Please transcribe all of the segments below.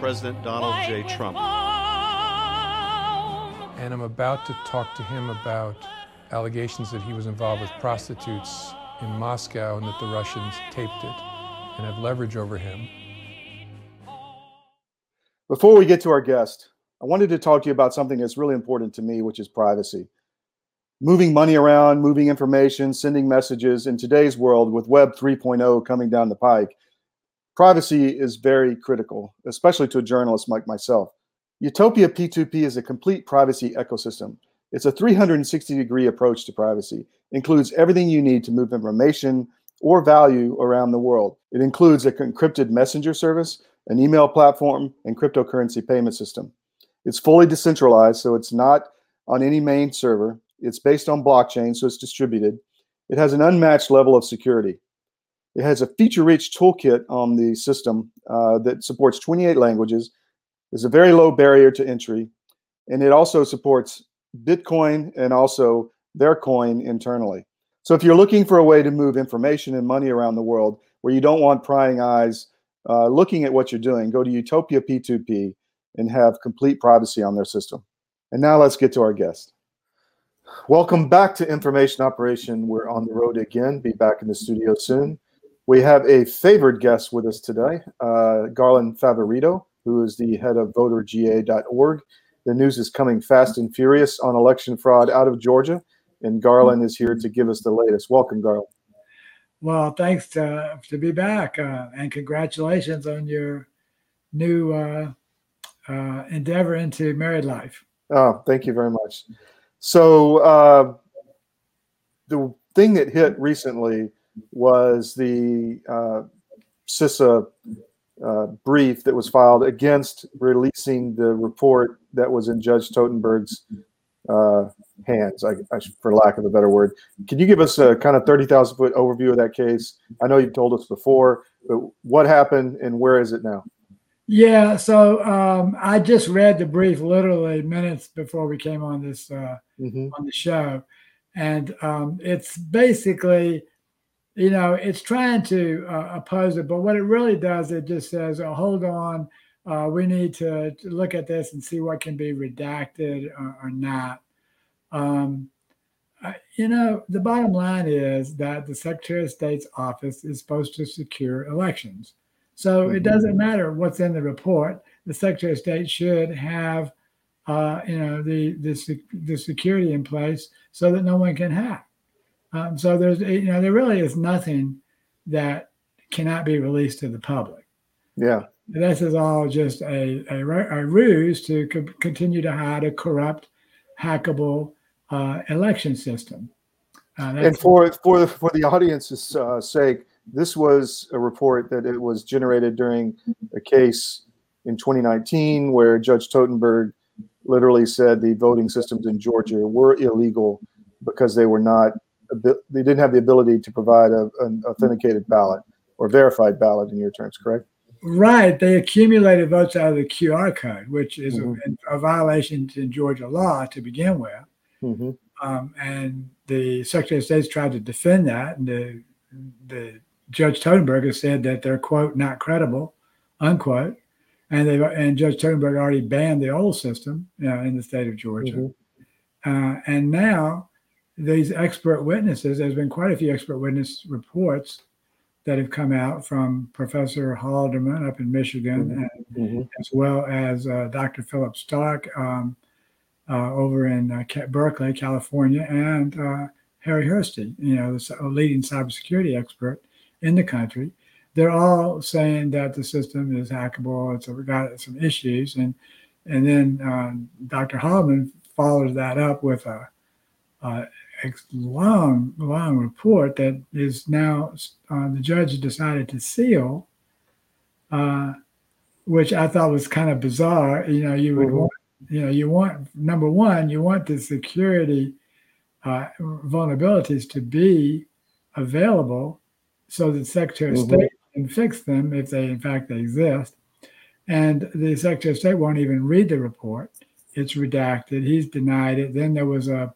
President Donald J. Trump. And I'm about to talk to him about allegations that he was involved with prostitutes in Moscow and that the Russians taped it and have leverage over him. Before we get to our guest, I wanted to talk to you about something that's really important to me, which is privacy. Moving money around, moving information, sending messages in today's world with Web 3.0 coming down the pike, privacy is very critical, especially to a journalist like myself. Utopia P2P is a complete privacy ecosystem. It's a 360 degree approach to privacy, it includes everything you need to move information or value around the world. It includes a encrypted messenger service, an email platform, and cryptocurrency payment system. It's fully decentralized, so it's not on any main server. It's based on blockchain, so it's distributed. It has an unmatched level of security. It has a feature-rich toolkit on the system uh, that supports 28 languages. There's a very low barrier to entry, and it also supports Bitcoin and also their coin internally. So if you're looking for a way to move information and money around the world where you don't want prying eyes uh, looking at what you're doing, go to Utopia P2P and have complete privacy on their system. And now let's get to our guest. Welcome back to Information Operation. We're on the road again. Be back in the studio soon. We have a favored guest with us today, uh, Garland Favorito, who is the head of voterga.org. The news is coming fast and furious on election fraud out of Georgia, and Garland is here to give us the latest. Welcome, Garland. Well, thanks to, to be back, uh, and congratulations on your new uh, uh, endeavor into married life. Oh, thank you very much. So, uh, the thing that hit recently was the uh, CISA uh, brief that was filed against releasing the report that was in Judge Totenberg's uh, hands, I, I, for lack of a better word. Can you give us a kind of 30,000 foot overview of that case? I know you've told us before, but what happened and where is it now? Yeah, so um, I just read the brief literally minutes before we came on this uh, mm-hmm. on the show, and um, it's basically, you know, it's trying to uh, oppose it, but what it really does, it just says, oh, "Hold on, uh, we need to, to, look at this and see what can be redacted or, or not." Um, you know, the bottom line is that the Secretary of State's office is supposed to secure elections. So mm-hmm. it doesn't matter what's in the report. The Secretary of State should have, uh, you know, the, the the security in place so that no one can hack. Um, so there's, you know, there really is nothing that cannot be released to the public. Yeah. This is all just a, a, a ruse to co- continue to hide a corrupt, hackable uh, election system. Uh, and for for the for the audience's uh, sake, this was a report that it was generated during a case in 2019 where Judge Totenberg literally said the voting systems in Georgia were illegal because they were not they didn't have the ability to provide a, an authenticated ballot or verified ballot in your terms, correct? Right. They accumulated votes out of the QR code, which is mm-hmm. a, a, violation in Georgia law to begin with. Mm-hmm. Um, and the Secretary of State tried to defend that, and the the Judge Totenberg has said that they're quote not credible, unquote, and they and Judge Totenberg already banned the old system you know, in the state of Georgia, mm-hmm. uh, and now these expert witnesses. There's been quite a few expert witness reports that have come out from Professor Halderman up in Michigan, mm-hmm. And, mm-hmm. as well as uh, Dr. Philip Stark um, uh, over in uh, Berkeley, California, and uh, Harry Hursti, you know, the leading cybersecurity expert in the country. They're all saying that the system is hackable. It's got some issues, and and then uh, Dr. Halderman follows that up with a, a, long, long report that is now uh, the judge decided to seal. Uh, which I thought was kind of bizarre. You know, you would mm-hmm. want, you know, you want number one, you want the security uh, vulnerabilities to be available so that Secretary of mm-hmm. State can fix them if they, in fact, they exist. And the Secretary of State won't even read the report. It's redacted. He's denied it. Then there was a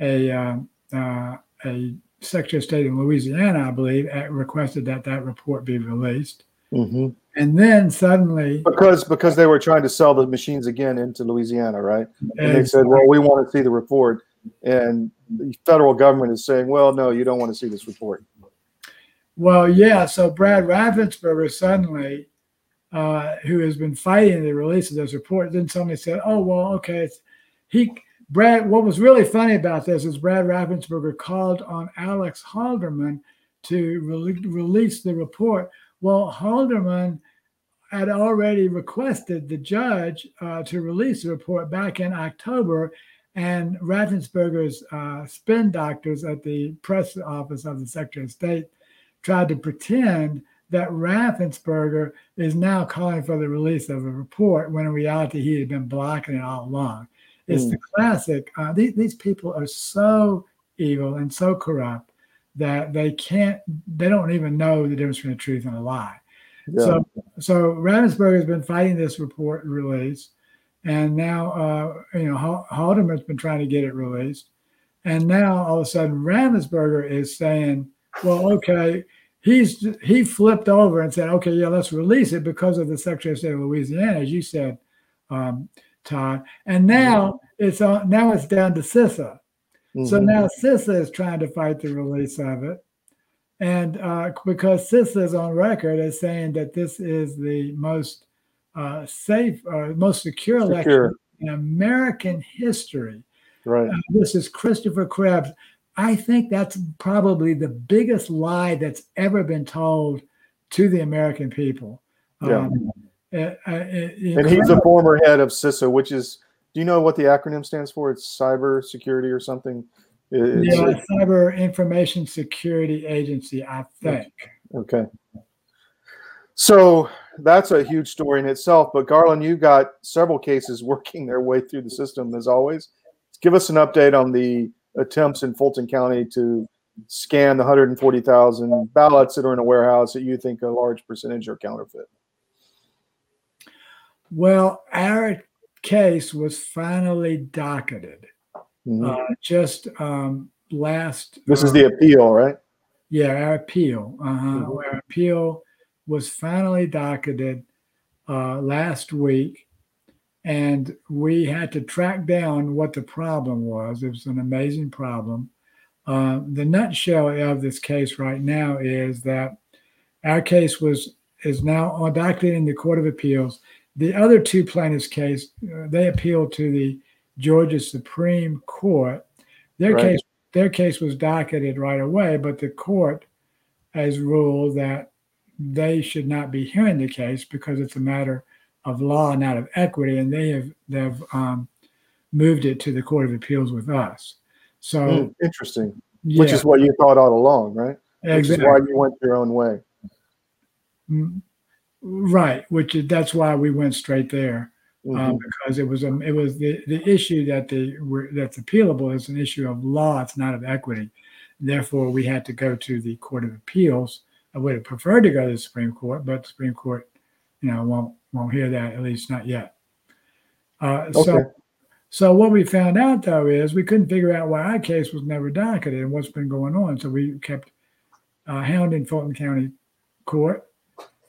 a uh, uh, a Secretary of State in Louisiana, I believe, requested that that report be released. Mm-hmm. And then suddenly, because because they were trying to sell the machines again into Louisiana, right? And they said, "Well, we want to see the report," and the federal government is saying, "Well, no, you don't want to see this report." Well, yeah. So Brad Raffensperger suddenly, uh, who has been fighting the release of this report, then suddenly said, "Oh, well, okay." He Brad. What was really funny about this is Brad Raffensperger called on Alex Halderman to re- release the report. Well, Halderman had already requested the judge uh, to release the report back in October, and Raffensperger's uh, spin doctors at the press office of the Secretary of State tried to pretend that Raffensperger is now calling for the release of a report when in reality he had been blocking it all along. It's mm. the classic. Uh, these, these people are so evil and so corrupt that they can't, they don't even know the difference between the truth and a lie. Yeah. So, so Raffensperger has been fighting this report release, and now, uh, you know, Halderman's been trying to get it released, and now all of a sudden Raffensperger is saying, "Well, okay." He's he flipped over and said, "Okay, yeah, let's release it because of the Secretary of State of Louisiana, as you said, um, Todd." And now it's on. Now it's down to CISA. Mm-hmm. So now CISA is trying to fight the release of it. And uh, because CISA is on record as saying that this is the most uh, safe, uh, most secure, secure, election in American history. Right. Uh, this is Christopher Krebs. I think that's probably the biggest lie that's ever been told to the American people. Yeah. Um, uh, uh, and he's a former head of CISA, which is, do you know what the acronym stands for? It's cyber security or something. It's, yeah, Cyber Information Security Agency, I think. Okay. So that's a huge story in itself. But Garland, you've got several cases working their way through the system as always. Give us an update on the attempts in Fulton County to scan the 140,000 ballots that are in a warehouse that you think a large percentage are counterfeit. Well, our case was finally docketed mm-hmm. uh, just um, last. This is the uh, appeal, right? Yeah, our appeal. Uh-huh. Mm-hmm. Our appeal was finally docketed uh, last week, and we had to track down what the problem was. It was an amazing problem. Uh, the nutshell of this case right now is that our case was is now docketed in the Court of Appeals. The other two plaintiffs' case, uh, they appealed to the Georgia Supreme Court. Their right. case their case was docketed right away, but the court has ruled that they should not be hearing the case because it's a matter of law, not of equity, and they have they've um, moved it to the Court of Appeals with us. So mm, interesting, yeah. which is what you thought all along, right? Exactly. Which is why you went your own way. Right, which is, that's why we went straight there. Um, mm-hmm. um, because it was a, it was the, the issue that the were that's appealable is an issue of law. It's not of equity. Therefore, we had to go to the Court of Appeals. I would have preferred to go to the Supreme Court, but the Supreme Court, you know, won't won't hear that at least not yet. Uh, okay. So, so what we found out though is we couldn't figure out why our case was never docketed and what's been going on. So we kept uh, hounding Fulton County Court,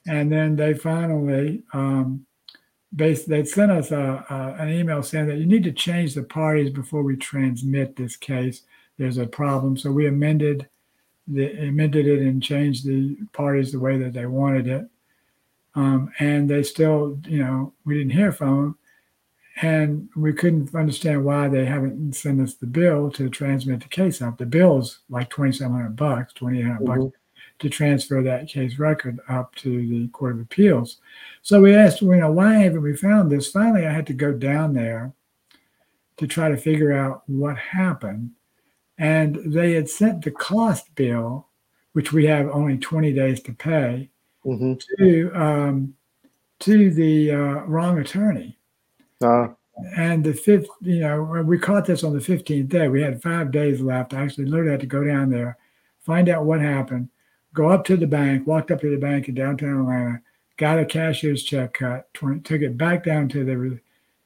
and then they finally um, based, they sent us a, a, an email saying that you need to change the parties before we transmit this case. There's a problem. So we amended the amended it and changed the parties the way that they wanted it. Um, and they still, you know, we didn't hear from them. And we couldn't understand why they haven't sent us the bill to transmit the case up. The bill's like 2,700 bucks, 2,800 mm-hmm. bucks to transfer that case record up to the Court of Appeals. So we asked, you know, why haven't we found this? Finally, I had to go down there to try to figure out what happened. And they had sent the cost bill, which we have only 20 days to pay, mm-hmm. to um, to the uh, wrong attorney. Uh, and the fifth, you know, we caught this on the 15th day. We had five days left. I actually literally had to go down there, find out what happened, go up to the bank, walked up to the bank in downtown Atlanta, got a cashier's check cut, 20, took it back down to the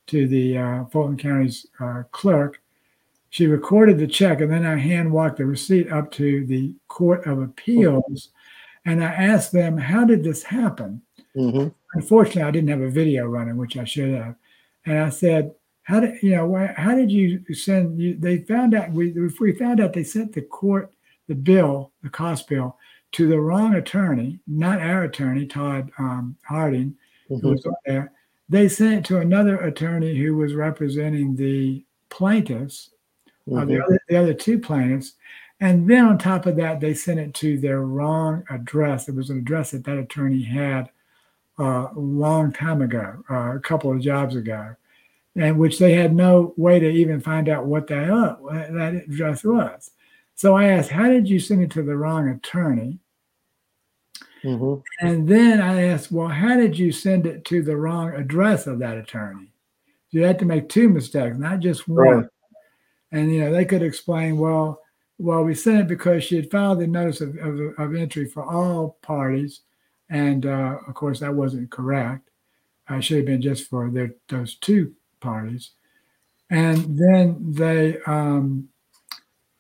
to the uh, Fulton County's uh, clerk. She recorded the check, and then I hand walked the receipt up to the Court of Appeals, and I asked them, "How did this happen?" Mm-hmm. Unfortunately, I didn't have a video running, which I should have. And I said, "How did you know? Why, How did you send?" You, they found out we we found out they sent the court the bill, the cost bill, to the wrong attorney, not our attorney, Todd um, Harding, mm-hmm. who was there. They sent it to another attorney who was representing the plaintiffs, mm-hmm. uh, the, other, the other two plaintiffs. And then on top of that, they sent it to their wrong address. It was an address that that attorney had uh, a long time ago, uh, a couple of jobs ago, and which they had no way to even find out what that, uh, that address was. So I asked, How did you send it to the wrong attorney? Mm-hmm. And then I asked, Well, how did you send it to the wrong address of that attorney? You had to make two mistakes, not just one. Right. And you know, they could explain, well, well, we sent it because she had filed the notice of, of, of entry for all parties and uh, of course, that wasn't correct. I should have been just for their, those two parties. And then they um,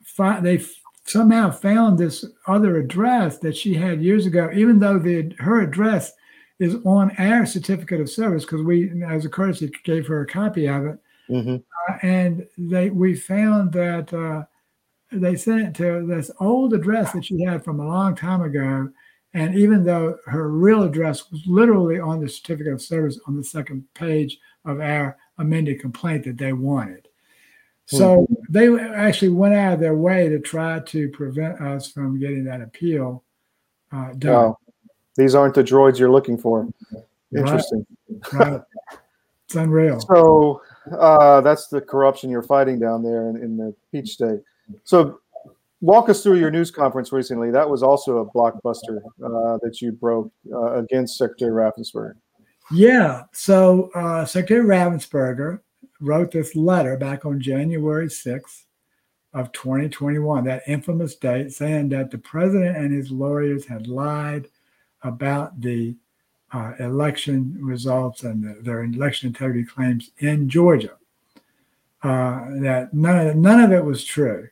fi- they somehow found this other address that she had years ago, even though the her address is on our certificate of service because we, as a courtesy, gave her a copy of it. Mm-hmm. Uh, and they we found that uh, they sent it to this old address that she had from a long time ago and even though her real address was literally on the certificate of service on the second page of our amended complaint that they wanted. So mm-hmm. they actually went out of their way to try to prevent us from getting that appeal uh, done. Wow. These aren't the droids you're looking for. Interesting. Right. right. It's unreal. So uh, that's the corruption you're fighting down there in, in the Peach State. So walk us through your news conference recently. That was also a blockbuster uh, that you broke uh, against Secretary Raffensperger. Yeah. So uh, Secretary Raffensperger wrote this letter back on January 6th of 2021, that infamous date, saying that the president and his lawyers had lied about the uh, election results and the, their election integrity claims in Georgia. Uh, that none of, none of it was true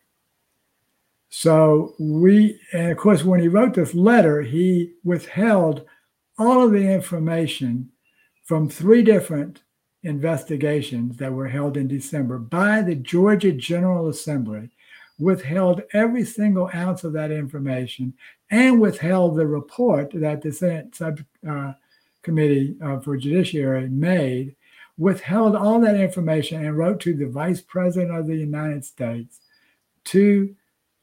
so we, and of course, when he wrote this letter, he withheld all of the information from three different investigations that were held in December by the Georgia General Assembly, withheld every single ounce of that information, and withheld the report that the Senate Subcommittee uh, for Judiciary made, withheld all that information and wrote to the Vice President of the United States, to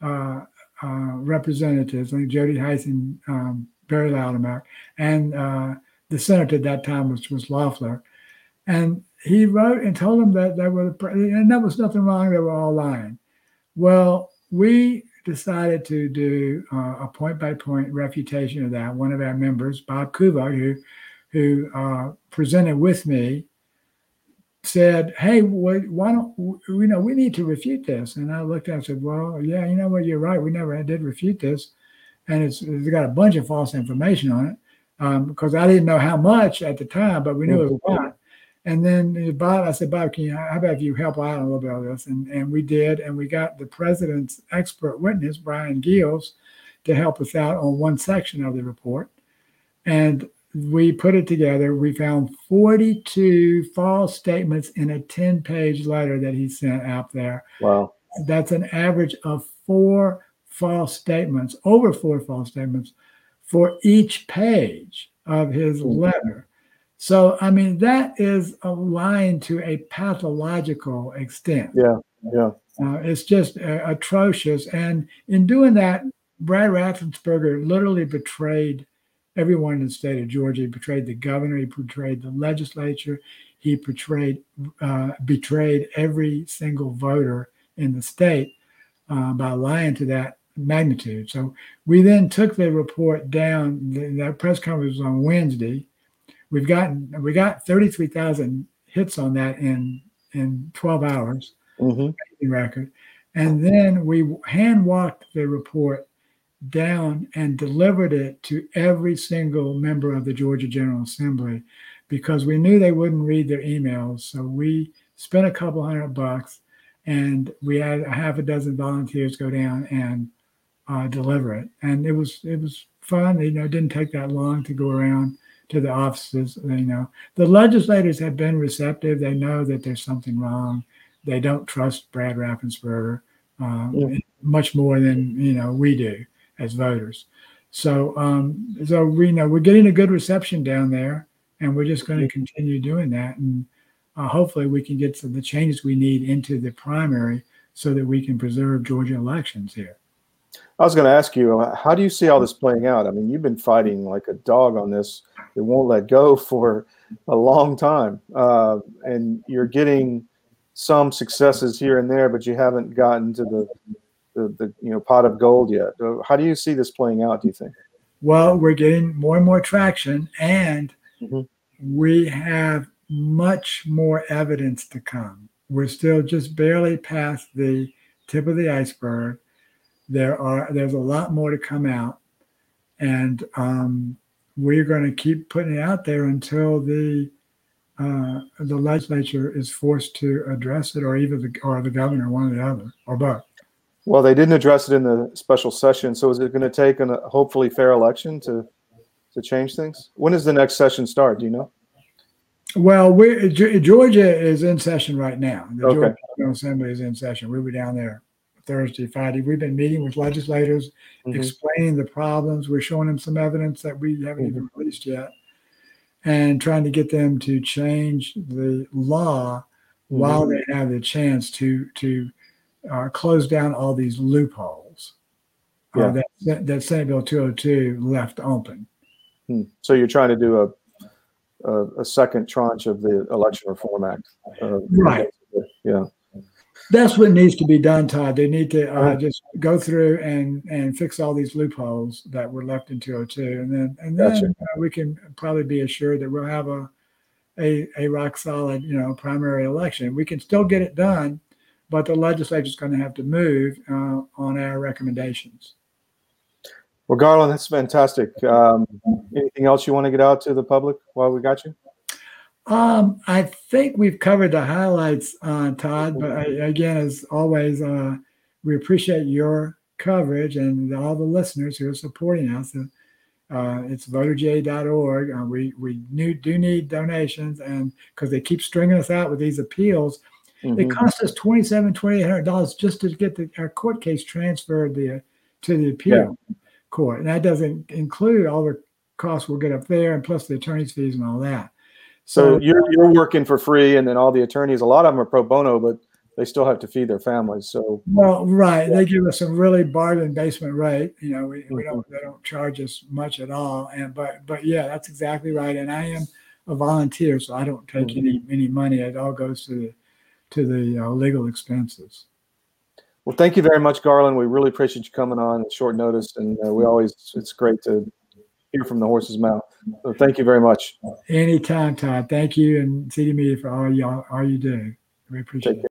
uh, uh, representatives, like Jody Hice and um, Barry Loudermilk, and uh, the senator at that time, which was Loeffler. And he wrote and told them that there were, and there was nothing wrong, they were all lying. Well, we decided to do uh, a point by point refutation of that. One of our members, Bob Kuva, who, who uh, presented with me said, "Hey, why don't you know we need to refute this?" And I looked at and said, "Well, yeah, you know what? You're right. We never did refute this, and it's, it's got a bunch of false information on it um, because I didn't know how much at the time, but we knew it was a lot." And then Bob, I said, Bob, can you, how about you help out a little bit of this? And, and we did. And we got the president's expert witness, Brian Giles, to help us out on one section of the report. And we put it together. We found 42 false statements in a 10 page letter that he sent out there. Wow. That's an average of four false statements, over four false statements for each page of his mm-hmm. letter. So, I mean, that is a line to a pathological extent. Yeah. Yeah. Uh, it's just uh, atrocious. And in doing that, Brad Raffensperger literally betrayed everyone in the state of Georgia. He betrayed the governor. He betrayed the legislature. He betrayed uh, betrayed every single voter in the state uh, by lying to that magnitude. So we then took the report down. The, that press conference was on Wednesday. We've gotten we got 33,000 hits on that in in 12 hours Mm-hmm. record, and then we hand walked the report down and delivered it to every single member of the Georgia General Assembly because we knew they wouldn't read their emails. So we spent a couple hundred bucks and we had a half a dozen volunteers go down and uh, deliver it. And it was it was fun. You know, it didn't take that long to go around to the offices. You know, the legislators have been receptive. They know that there's something wrong. They don't trust Brad Raffensperger um, Yeah. much more than you know we do as voters. So um, so we know we're getting a good reception down there, and we're just going to continue doing that. And uh, hopefully we can get some the changes we need into the primary so that we can preserve Georgia elections here. I was going to ask you, uh, how do you see all this playing out? I mean, you've been fighting like a dog on this. It won't let go for a long time, uh, and you're getting some successes here and there, but you haven't gotten to the, the the you know pot of gold yet. Uh, How do you see this playing out? Do you think? Well, we're getting more and more traction, and Mhm. we have much more evidence to come. We're still just barely past the tip of the iceberg. There are there's a lot more to come out, and um, we're going to keep putting it out there until the uh, the legislature is forced to address it, or either the or the governor, one or the other, or both. Well, they didn't address it in the special session, so is it going to take a hopefully fair election to to change things? When does the next session start? Do you know? Well, we Ge- Georgia is in session right now. The Okay. Georgia General Assembly is in session. We were down there Thursday, Friday. We've been meeting with legislators, Mhm. explaining the problems. We're showing them some evidence that we haven't even released yet, and trying to get them to change the law while they have the chance to to uh, close down all these loopholes uh, that that Senate Bill 202 left open. Hmm. So you're trying to do a a, a second tranche of the Election Reform Act, uh, Right. Yeah. That's what needs to be done, Todd. They need to uh, just go through and and fix all these loopholes that were left in 202, and then and then Gotcha. uh, we can probably be assured that we'll have a a a rock solid, you know, primary election. We can still get it done, but the legislature is going to have to move uh, on our recommendations. Well, Garland, that's fantastic. Um, anything else you want to get out to the public while we got you? Um, I think we've covered the highlights, uh, Todd. But I, again, as always, uh, we appreciate your coverage and all the listeners who are supporting us. Uh, it's voterga.org. Uh, we we new, do need donations, and because they keep stringing us out with these appeals, it Mhm. costs us twenty seven, twenty eight hundred dollars just to get the, our court case transferred the, to the appeal court, and that doesn't include all the costs we'll get up there, and plus the attorney's fees and all that. So you're you're working for free, and then all the attorneys, a lot of them are pro bono, but they still have to feed their families. So Well, right. They give us a really bargain basement rate. You know, we, we don't they don't charge us much at all. And but but yeah, that's exactly right. And I am a volunteer, so I don't take any any money. It all goes to the to the uh, legal expenses. Well, thank you very much, Garland. We really appreciate you coming on at short notice, and uh, we always it's great to hear from the horse's mouth. So thank you very much. Anytime, Todd. Thank you and CD Media for all y'all all you do. We appreciate it.